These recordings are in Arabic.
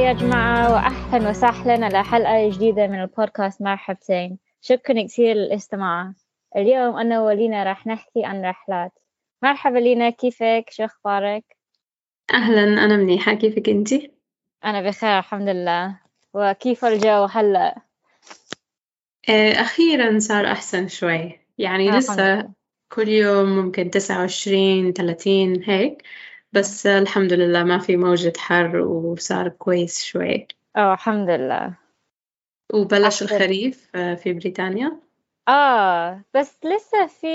يا جماعة وأهلا وسهلا على حلقة جديدة من البودكاست مرحبتين شكرا كثير للاستماع. اليوم أنا ولينا راح نحكي عن رحلات. مرحبا لينا كيفك؟ شو أخبارك؟ أهلا أنا منيحة. كيفك أنتي؟ أنا بخير الحمد لله. وكيف الجو هلأ؟ آه، أخيرا صار أحسن شوي. يعني آه، لسه كل يوم ممكن تسعة وعشرين ثلاثين هيك. بس الحمد لله ما في موجة حر وصار كويس شوي. أوه الحمد لله. وبلش أحسن. الخريف آه، في بريطانيا. آه بس لسه في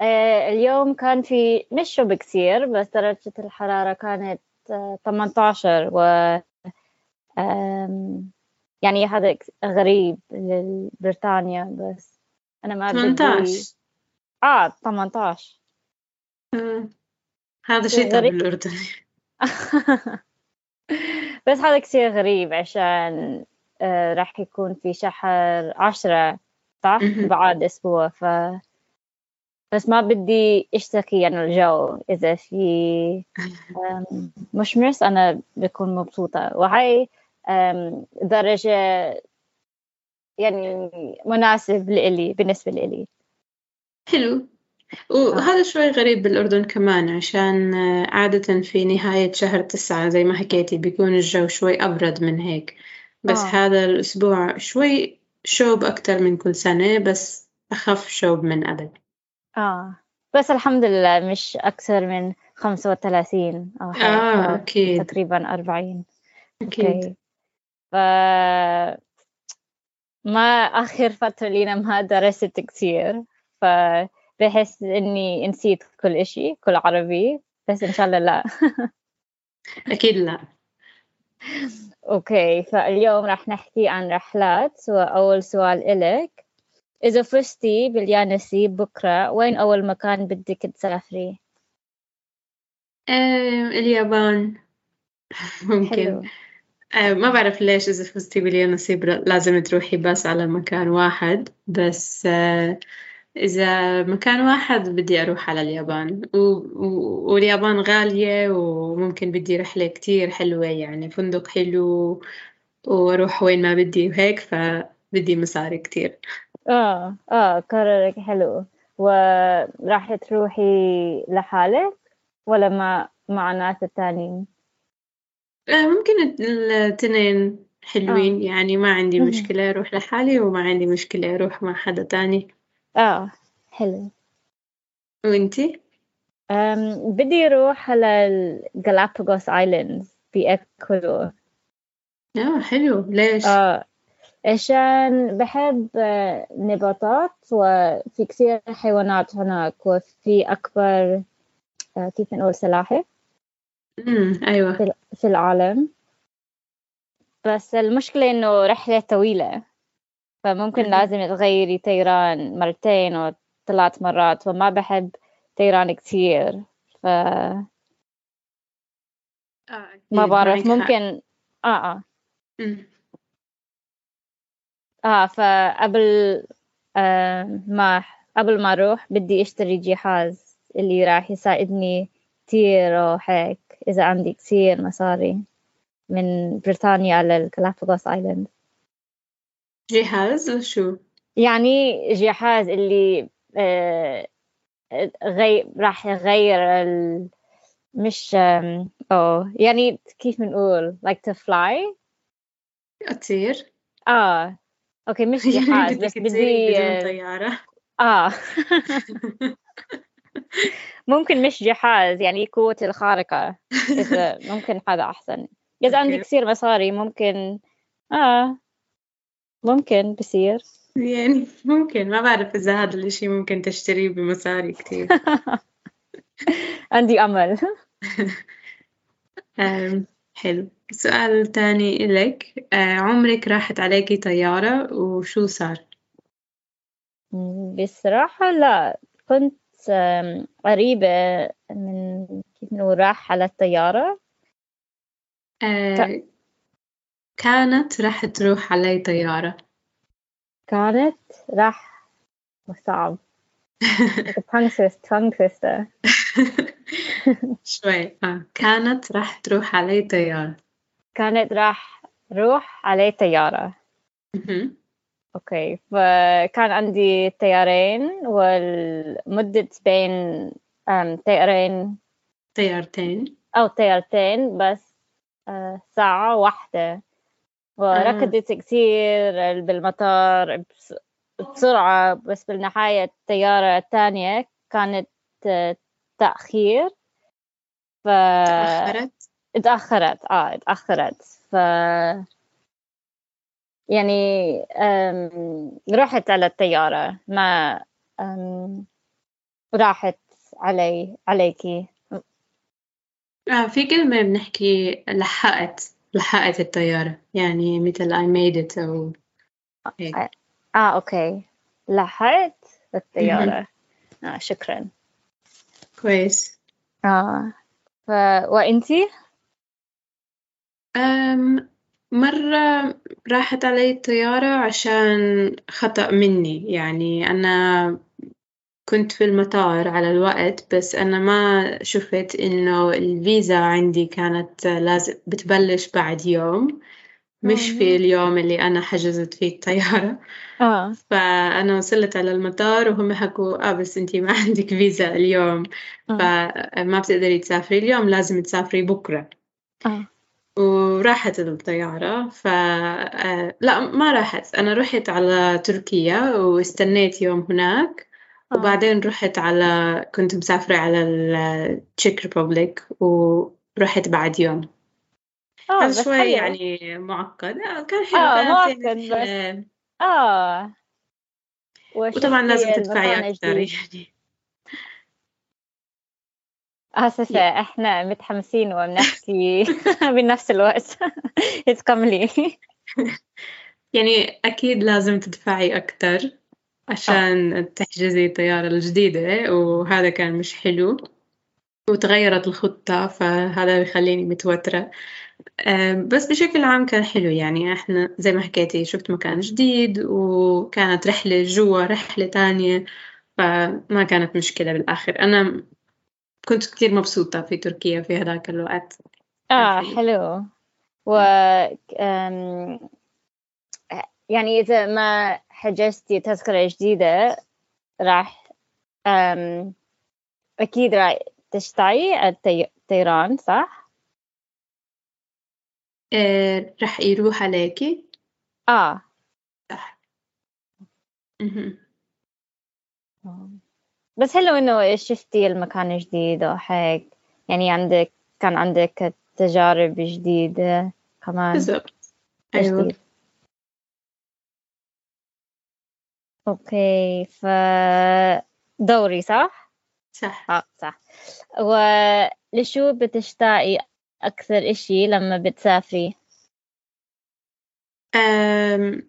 آه اليوم كان في مش بكثير بس درجة الحرارة كانت آه 18 و يعني هذا غريب لبريطانيا بس أنا ما بدي. 18 آه 18 آه، هذا شتاء غريب. بالأردن بس هذا كثير غريب عشان آه راح يكون في شهر عشرة صح. بعد أسبوع. ف بس ما بدي أشتكي عن الجو. إذا في مشمس أنا بكون مبسوطة. وهي درجة يعني مناسب لإلي بالنسبة لإلي. حلو. وهذا شوي غريب بالأردن كمان عشان آه، عادة في نهاية شهر تسعة زي ما حكيتي بيكون الجو شوي أبرد من هيك. بس آه. هذا الأسبوع شوي شوب أكتر من كل سنة بس أخف شوب من قبل. آه. بس الحمد لله مش أكثر من خمسة وثلاثين أو هيك آه أكيد. تقريبا أربعين. أكيد. okay ف ما آخر فترة لينا ما درست كثير فبحس إني نسيت كل إشي كل عربي بس إن شاء الله لا. أكيد لا. okay فاليوم راح نحكي عن رحلات. وأول سؤال إلك إذا فزتي باليانصيب بكرة وين أول مكان بدك تسافري؟ آه اليابان. ممكن. آه ما بعرف ليش إذا فزتي باليانسيب لازم تروحي بس على مكان واحد. بس آه إذا مكان واحد بدي أروح على اليابان. و... و... واليابان غالية وممكن بدي رحلة كتير حلوة يعني فندق حلو وأروح وين ما بدي وهيك فبدي مصاري كتير. آه آه قرارك حلو. وراح تروحي لحالك ولا مع مع ناس تانيين؟ آه ممكن التنين حلوين. يعني ما عندي. مشكلة أروح لحالي وما عندي مشكلة أروح مع حدا تاني. آه حلو. وإنتي؟ أم بدي أروح على الجالاباغوس آيلاندز بإكوادور آه حلو. ليش؟ آه عشان بحب آه، نباتات وفي كثير حيوانات هناك وفي أكبر آه، كيف نقول سلاحف. أيوة. في في العالم. بس المشكلة إنه رحلة طويلة. فممكن. لازم تغيري طيران مرتين أو ثلاث مرات وما بحب طيران كتير ف آه ما بعرف ممكن آه أمم. آه فقبل آه ما قبل ما أروح بدي أشتري جهاز اللي راح يساعدني كتير وهيك إذا عندي كتير مصاري من بريطانيا على الجالاباغوس آيلاند جهاز لشو؟ يعني جهاز اللي آه غي... راح يغير ال... مش أو يعني كيف بنقول like to fly أطير. آه أوكي مش يعني جهاز بس بدي طيارة. آه. ممكن مش جهاز يعني قوتي الخارقة إذا ممكن هذا أحسن. إذا عندي كثير مصاري ممكن آه. ممكن بصير يعني ممكن ما بعرف إذا هذا الإشي ممكن تشتريه بمصاري كتير. عندي أمل. أم، حلو. السؤال الثاني إلك. أه، عمرك راحت عليكي طيارة وشو صار؟ بصراحة لا كنت قريبة من كيف نقول راح على الطيارة. أه، كانت راح تروح علي طيارة. كانت راح صعب. شوي آه. كانت راح تروح علي طيارة. كانت راح روح عليه طيارة. أوكي فكان عندي طيارين والمدة بين طيارين. طيارتين. أو طيارتين بس آه، ساعة واحدة. وركضت كثير بالمطار بس- بسرعة بس بالنهاية الطيارة الثانية كانت آه، تأخير ف تأخرت اتأخرت آه اتأخرت ف يعني. رحت على الطيارة ما. راحت علي عليكي آه في كلمة بنحكي لحقت لحقت الطيارة. يعني مثل I made it أو هيك. آه. أوكي. لحقت الطيارة. آه شكرا. كويس. آه. ف... وانتي أم مرة راحت علي الطيارة عشان خطأ مني. يعني أنا كنت في المطار على الوقت بس أنا ما شفت إنه الفيزا عندي كانت لازم بتبلش بعد يوم. مش في اليوم اللي أنا حجزت فيه الطيارة. آه. فأنا وصلت على المطار وهم حكوا آه بس أنتي ما عندك فيزا اليوم. آه. فما بتقدري تسافري اليوم لازم تسافري بكرة. آه. وراحت الطيارة. ف آه، لا ما راحت. أنا رحت على تركيا واستنيت يوم هناك. آه. وبعدين رحت على كنت مسافرة على ال Czech Republic ورحت بعد يوم. هذا بس شوي حلو. يعني معقد. آه، كان حلو. آه، معقد يعني بس. رحلة آه. وطبعا لازم تدفعي أكثر. يعني. آسفة إحنا متحمسين وبنحكي بنفس الوقت. تكملي يعني أكيد لازم تدفعي أكتر عشان تحجزي الطيارة الجديدة وهذا كان مش حلو. وتغيرت الخطة فهذا بيخليني متوترة. بس بشكل عام كان حلو. يعني إحنا زي ما حكيتي شفت مكان جديد وكانت رحلة جوا رحلة تانية فما كانت مشكلة بالآخر. أنا كنت كتير مبسوطة في تركيا في هذاك الوقت. آه حلو. و يعني إذا ما حجزتي تذكرة جديدة راح أكيد راح تشتعي الطي- الطيران صح؟ أه، رح يروح عليكي آه. صح. بس حلو إنه شفتي المكان جديد وهيك. يعني عندك كان عندك تجارب جديدة كمان. بالضبط. أيوة. أوكي ف دوري صح؟ صح آه صح ولشو بتشتاقي أكثر إشي لما بتسافري؟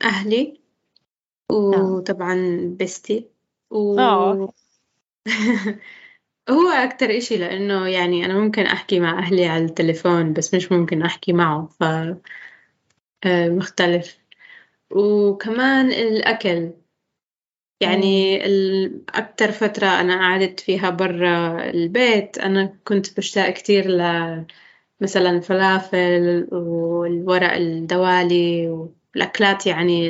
أهلي وطبعا بستي و آه. هو أكتر إشي لأنه يعني أنا ممكن أحكي مع أهلي على التليفون بس مش ممكن أحكي معه ف آه، مختلف وكمان الأكل يعني أكتر فترة أنا قعدت فيها برا البيت أنا كنت بشتاق كتير ل مثلا الفلافل والورق الدوالي والأكلات يعني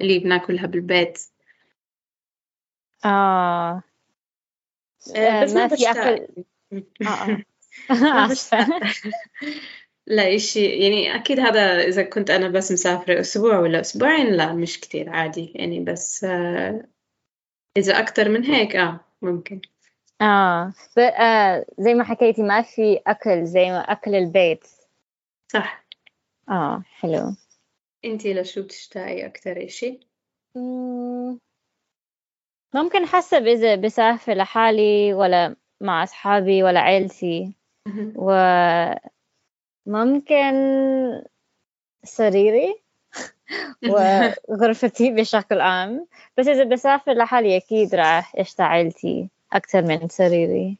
اللي بناكلها بالبيت. آه. آه، بس ما ما في أكل. آه آه. لا إشي يعني أكيد هذا إذا كنت أنا بس مسافرة أسبوع ولا أسبوعين لا مش كتير عادي يعني بس آه، إذا أكتر من هيك آه ممكن. آه. آه زي ما حكيتي ما في أكل زي ما أكل البيت. صح. آه حلو. أنتي لشو بتشتاقي أكتر إشي؟ مم، ممكن حسب إذا بسافر لحالي ولا مع أصحابي ولا عيلتي. وممكن سريري وغرفتي بشكل عام. بس إذا بسافر لحالي أكيد راح أشتاق عيلتي أكثر من سريري.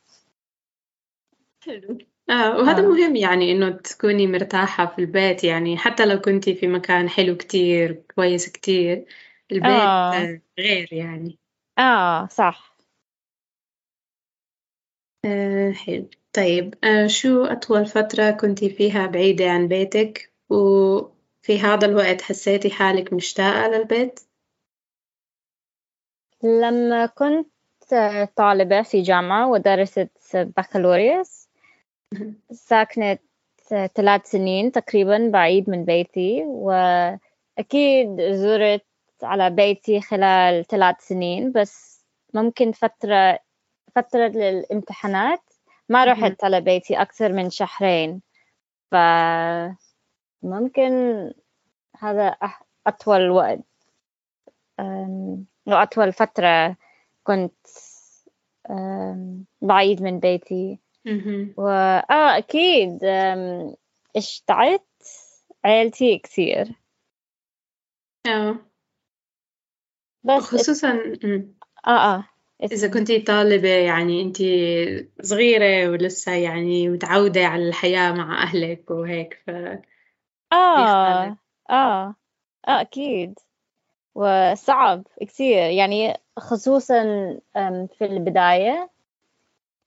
حلو. آه وهذا آه. مهم يعني إنه تكوني مرتاحة في البيت يعني حتى لو كنتي في مكان حلو كتير كويس كتير البيت. آه، غير يعني. آه صح. آه حلو. طيب آه شو أطول فترة كنتي فيها بعيدة عن بيتك؟ وفي هذا الوقت حسيتي حالك مشتاقة للبيت؟ لما كنت طالبة في جامعة ودرست بكالوريوس ساكنة ثلاث سنين تقريبا بعيد من بيتي وأكيد زرت على بيتي خلال ثلاث سنين بس ممكن فترة فترة الامتحانات ما رحت على بيتي أكثر من شهرين فممكن هذا أطول وقت أطول فترة كنت بعيد من بيتي. وآه أكيد اشتعت عيلتي كثير. آه. بس خصوصا آه آه. إذا كنتي طالبة يعني أنت صغيرة ولسه يعني متعودة على الحياة مع أهلك وهيك ف آه آه آه أكيد. وصعب كثير يعني خصوصا في البداية.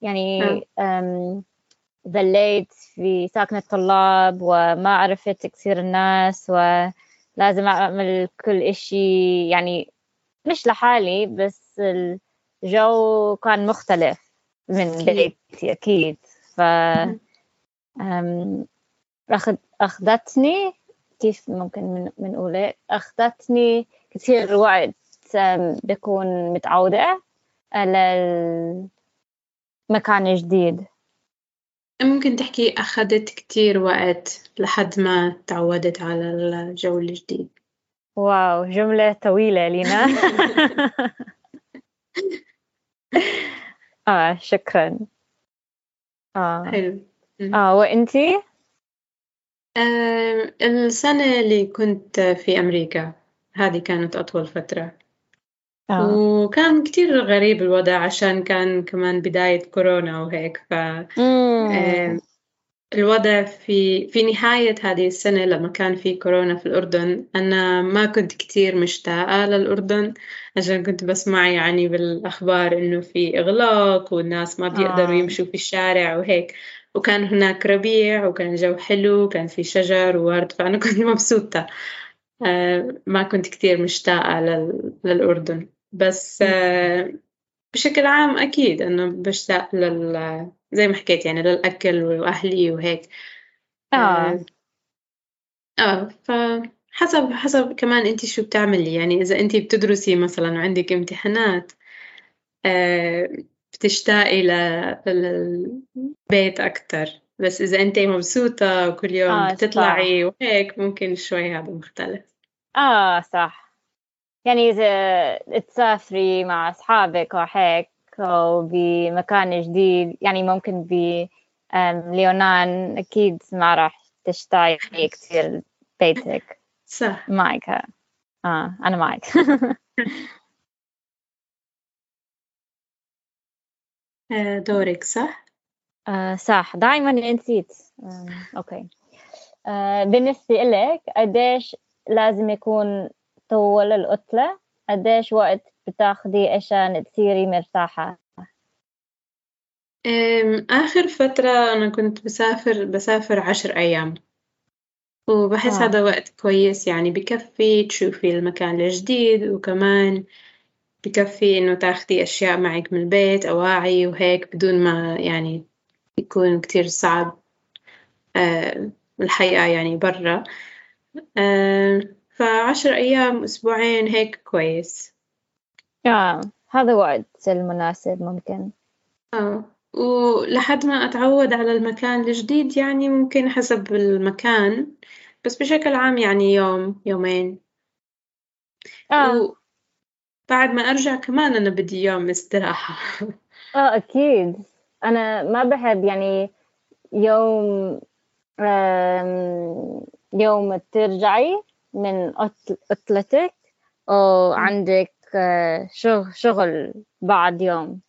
يعني ظليت في ساكنة طلاب وما عرفت كثير الناس ولازم أعمل كل إشي. يعني مش لحالي بس الجو كان مختلف من بيتي أكيد. ف أخذ أخذتني كيف ممكن من من أخذتني كثير وقت بكون متعودة على المكان الجديد. ممكن تحكي أخذت كتير وقت لحد ما تعودت على الجو الجديد؟ واو جملة طويلة لينا. آه شكرا. آه. حلو. آه وأنتي؟ آه السنة اللي كنت في أمريكا هذه كانت أطول فترة. آه. وكان كتير غريب الوضع عشان كان كمان بداية كورونا وهيك ف آه الوضع في في نهاية هذه السنة لما كان في كورونا في الأردن أنا ما كنت كتير مشتاقة للأردن. عشان كنت بسمع يعني بالأخبار إنه في إغلاق والناس ما بيقدروا آه. يمشوا في الشارع وهيك. وكان هناك ربيع وكان جو حلو وكان في شجر وورد فأنا كنت مبسوطة. آه، ما كنت كتير مشتاقة للأردن. بس آه، بشكل عام أكيد إنه بشتاق لل زي ما حكيت يعني للأكل وأهلي وهيك. آه. آه فحسب حسب كمان أنت شو بتعملي. يعني إذا أنت بتدرسي مثلا وعندك امتحانات آه بتشتاقي للبيت أكتر. بس إذا أنت مبسوطة وكل يوم آه بتطلعي صح. وهيك ممكن شوي هذا مختلف. آه صح. يعني إذا تسافري مع أصحابك وهيك أو بمكان جديد. يعني ممكن بليونان أكيد ما راح تشتاقي كثير بيتك. صح. معك. آه أنا معك. آه، دورك صح؟ آه صح. دائما نسيت. آه، أوكي. آه بالنسبة لك قديش لازم يكون طول القتلة قديش وقت بتاخدي عشان تصيري مرتاحة؟ آخر فترة أنا كنت بسافر بسافر عشر أيام. وبحس آه. هذا وقت كويس يعني بكفي تشوفي المكان الجديد وكمان بكفي إنه تاخدي أشياء معك من البيت أواعي وهيك بدون ما يعني يكون كتير صعب آه الحياة يعني برا. آه فعشر أيام أسبوعين هيك كويس. آه هذا وقت المناسب ممكن. آه ولحد ما أتعود على المكان الجديد يعني ممكن حسب المكان بس بشكل عام يعني يوم يومين. آه. وبعد ما أرجع كمان أنا بدي يوم استراحة. آه أكيد. أنا ما بحب يعني يوم يوم ترجعي من عطلتك وعندك شغل شغل بعد يوم.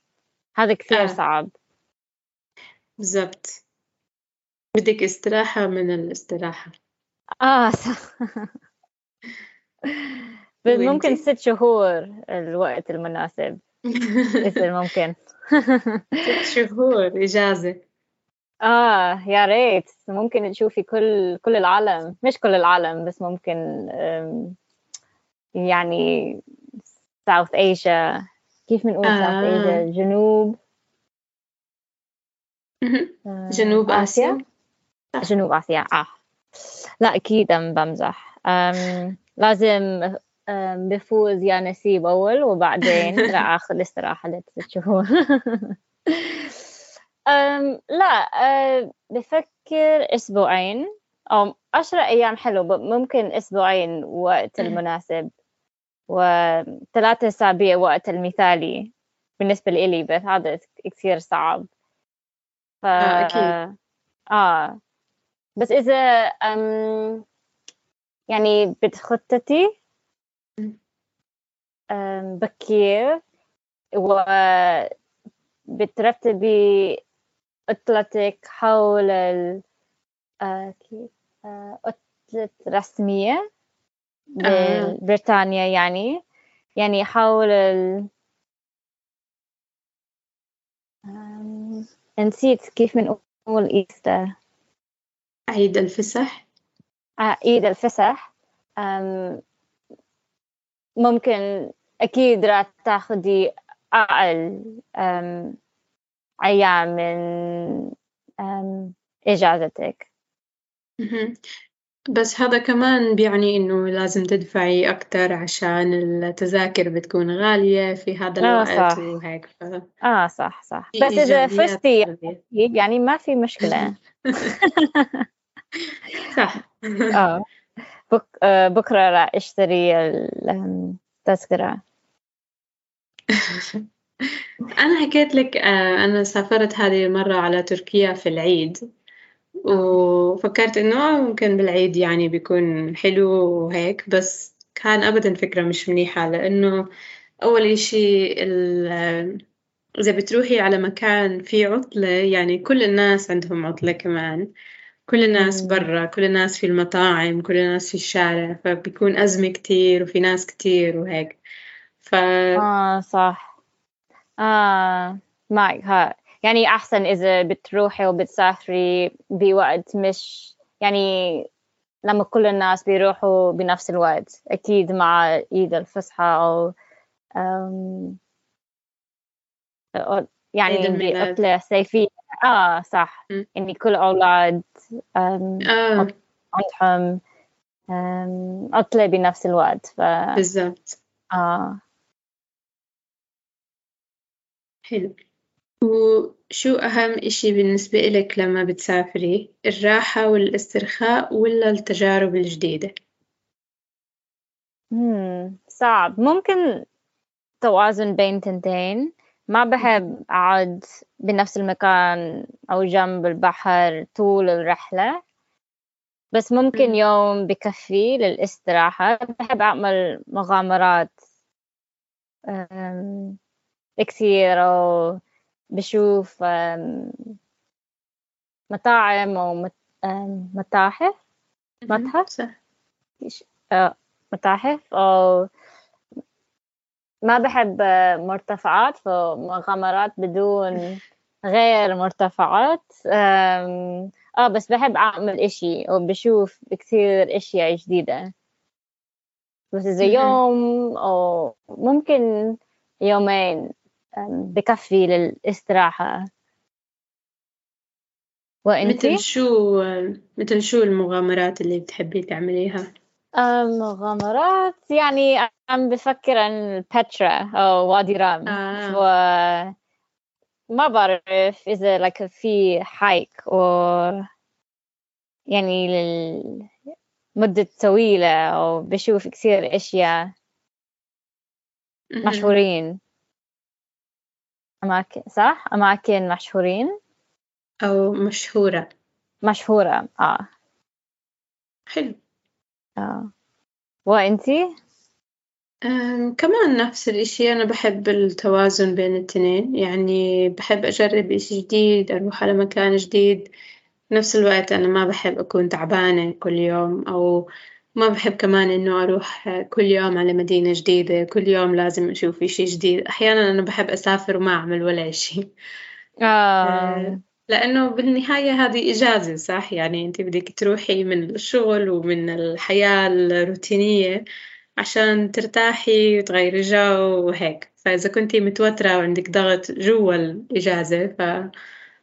هذا كثير آه. صعب. بالضبط. بدك استراحة من الاستراحة. آه صح. ممكن ست شهور الوقت المناسب. إذا ممكن. ست شهور إجازة. آه يا ريت. ممكن تشوفي كل كل العالم. مش كل العالم بس ممكن يعني ساوث ايشيا كيف بنقول ساوث آه. ايشيا جنوب. آه، جنوب آسيا. جنوب آسيا. آه. لا أكيد أم بمزح. أم لازم أم بفوز يا نسيب أول وبعدين راح أخذ استراحة لست شهور أم لا أه بفكر أسبوعين. أو عشرة أيام حلو ممكن أسبوعين وقت المناسب. وثلاثة أسابيع وقت المثالي بالنسبة لي بس هذا كثير صعب. ف... آه أكيد. آه. بس إذا أم يعني بتخططي بكير وبترتبي عطلتك حول ال آه، آه، عطلة رسمية. ببريطانيا يعني. يعني حول ال نسيت كيف بنقول إيستر عيد الفسح. عيد الفسح. ممكن أكيد راح تاخدي أقل أيام من إجازتك. بس هذا كمان بيعني إنه لازم تدفعي أكتر عشان التذاكر بتكون غالية في هذا آه الوقت صح. وهيك ف آه صح صح. في بس إذا إيجابيات فزتي سلبيات يعني ما في مشكلة. صح. آه. بك... آه، بكرة راح أشتري التذكرة أنا حكيت لك آه، أنا سافرت هذه المرة على تركيا في العيد. وفكرت إنه آه، ممكن بالعيد يعني بيكون حلو وهيك بس كان أبدا فكرة مش منيحة لأنه أول إشي ال- إذا بتروحي على مكان فيه عطلة يعني كل الناس عندهم عطلة كمان. كل الناس. برا كل الناس في المطاعم كل الناس في الشارع فبيكون أزمة كتير وفي ناس كتير وهيك. ف آه صح. آه معك ها يعني أحسن إذا بتروحي وبتسافري بوقت مش يعني لما كل الناس بيروحوا بنفس الوقت أكيد مع عيد الفصحى أو يعني بعطلة صيفية. آه صح. م. يعني كل أولاد آه. عندهم أم، عطلة بنفس الوقت. ف بالضبط. آه. حلو. وشو أهم إشي بالنسبة إلك لما بتسافري الراحة والاسترخاء ولا التجارب الجديدة؟ مم. صعب ممكن توازن بين تنتين ما بحب أقعد بنفس المكان أو جنب البحر طول الرحلة بس ممكن مم. يوم بكفي للاستراحة بحب أعمل مغامرات كثير أو بشوف مطاعم أو مت- أم، متاحف مهم. متحف؟ آه، متاحف أو ما بحب مرتفعات فمغامرات بدون غير مرتفعات. آه بس بحب أعمل إشي وبشوف كثير إشياء جديدة. بس إذا. يوم أو ممكن يومين. بكفي للاستراحة وإنتي؟ مثل شو مثل شو المغامرات اللي بتحبي تعمليها؟ مغامرات يعني عم بفكر عن بترا أو وادي رام آه و ما بعرف إذا لك في هايك أو يعني لمدة طويلة أو بشوف كثير أشياء. مشهورين أماكن صح؟ أماكن مشهورين؟ أو مشهورة. مشهورة آه. حلو. آه. وأنتي؟ كمان نفس الإشي أنا بحب التوازن بين التنين. يعني بحب أجرب إشي جديد أروح على مكان جديد. في نفس الوقت أنا ما بحب أكون تعبانة كل يوم أو ما بحب كمان إنه أروح كل يوم على مدينة جديدة كل يوم لازم أشوف إشي جديد. أحيانا أنا بحب أسافر وما أعمل ولا إشي. آه. لأنه بالنهاية هذه إجازة صح؟ يعني أنت بدك تروحي من الشغل ومن الحياة الروتينية عشان ترتاحي وتغيري جو وهيك. فإذا كنتي متوترة وعندك ضغط جوا الإجازة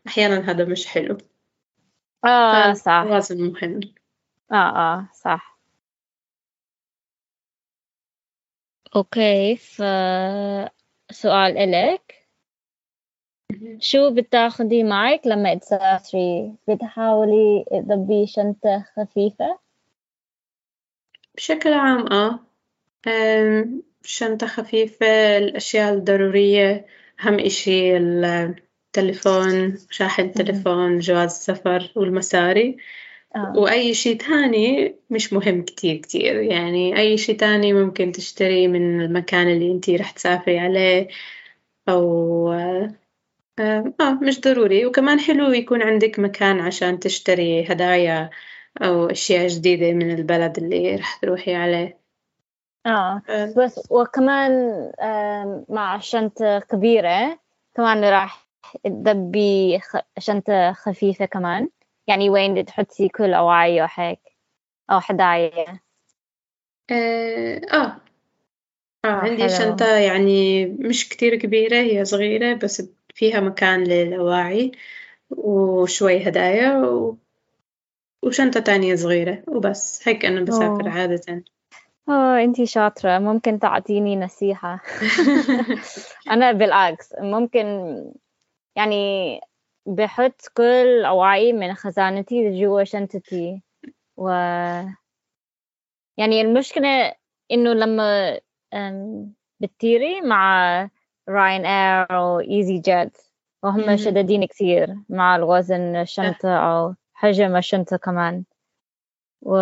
فأحيانا هذا مش حلو. آه صح. توازن مهم. آه آه صح. okay فسؤال إلك. شو بتاخدي معك لما تسافري؟ بتحاولي تضبي شنطة خفيفة؟ بشكل عام أم، شنطة خفيفة الأشياء الضرورية أهم إشي التليفون شاحن التليفون جواز السفر والمصاري آه. وأي شي تاني مش مهم كتير كتير. يعني أي شي تاني ممكن تشتري من المكان اللي انتي رح تسافري عليه أو آه آه، مش ضروري. وكمان حلو يكون عندك مكان عشان تشتري هدايا أو أشياء جديدة من البلد اللي رح تروحي عليه. آه. آه، بس وكمان مع شنطة كبيرة كمان راح تدبي شنطة خفيفة كمان. يعني وين تحطي كل أواعي وهيك أو هدايا آه, آه. آه عندي حلو. شنطة يعني مش كتير كبيرة هي صغيرة بس فيها مكان للأواعي وشوي هدايا و... وشنطة تانية صغيرة وبس هيك أنا بسافر أوه. عادة آه أنتي شاطرة ممكن تعطيني نصيحة أنا بالعكس ممكن يعني بحط كل أواعي من خزانتي جوا شنطتي. و يعني المشكلة إنه لما بتطيري مع راين إير أو إيزي جيت وهم. شدادين كثير مع الوزن الشنطة أو حجم الشنطة كمان. و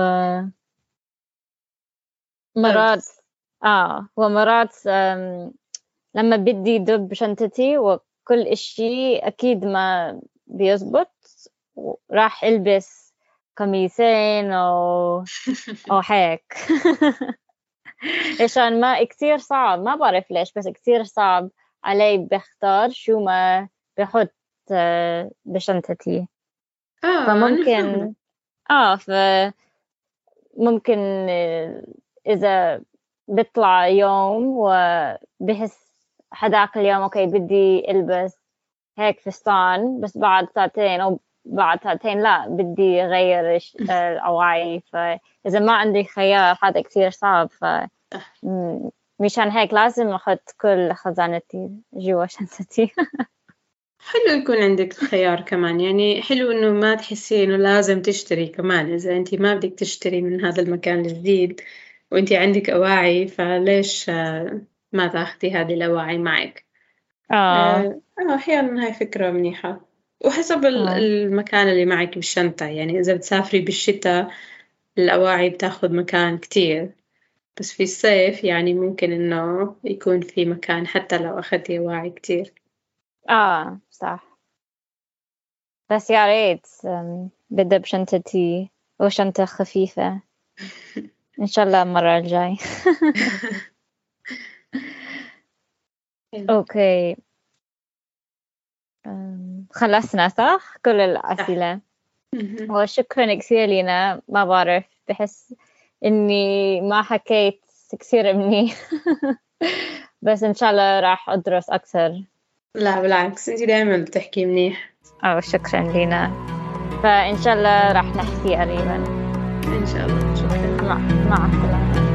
مرات آه ومرات لما بدي دب شنطتي وكل إشي أكيد ما بيزبط راح ألبس قميصين أو أو هيك عشان ما كتير صعب ما بعرف ليش بس كتير صعب علي بختار شو ما بحط آه، بشنطتي آه فممكن. آه ف ممكن آه، إذا بطلع يوم وبحس هداك اليوم أوكي بدي ألبس هيك فستان بس بعد ساعتين أو بعد ساعتين لا بدي آه، الأواعي فإذا ما عندي خيار هذا كتير صعب. ف م- مشان هيك لازم أحط كل خزانتي جوا شنطتي. حلو يكون عندك الخيار كمان. يعني حلو إنه ما تحسي إنه لازم تشتري كمان. إذا أنت ما بدك تشتري من هذا المكان الجديد وأنت عندك أواعي فليش آه، ما تاخدي هذه الأواعي معك. آه. آه آه، أحيانا هاي فكرة منيحة. وحسب آه. المكان اللي معك بالشنطة يعني إذا بتسافري بالشتاء الأواعي بتاخد مكان كتير. بس في الصيف يعني ممكن إنه يكون في مكان حتى لو أخدتي أواعي كتير. آه صح. بس يا ريت بدي بشنطتي وشنطة خفيفة. إن شاء الله المرة الجاي. أوكي أم، خلصنا صح كل الأسئلة. وشكرا كثير لينا ما بعرف بحس إني ما حكيت كثير منيح بس إن شاء الله راح أدرس أكثر لا بالعكس انتي دايما بتحكي منيح أو شكرا لينا فإن شاء الله راح نحكي قريبا ان شاء الله شكرا مع مع السلامة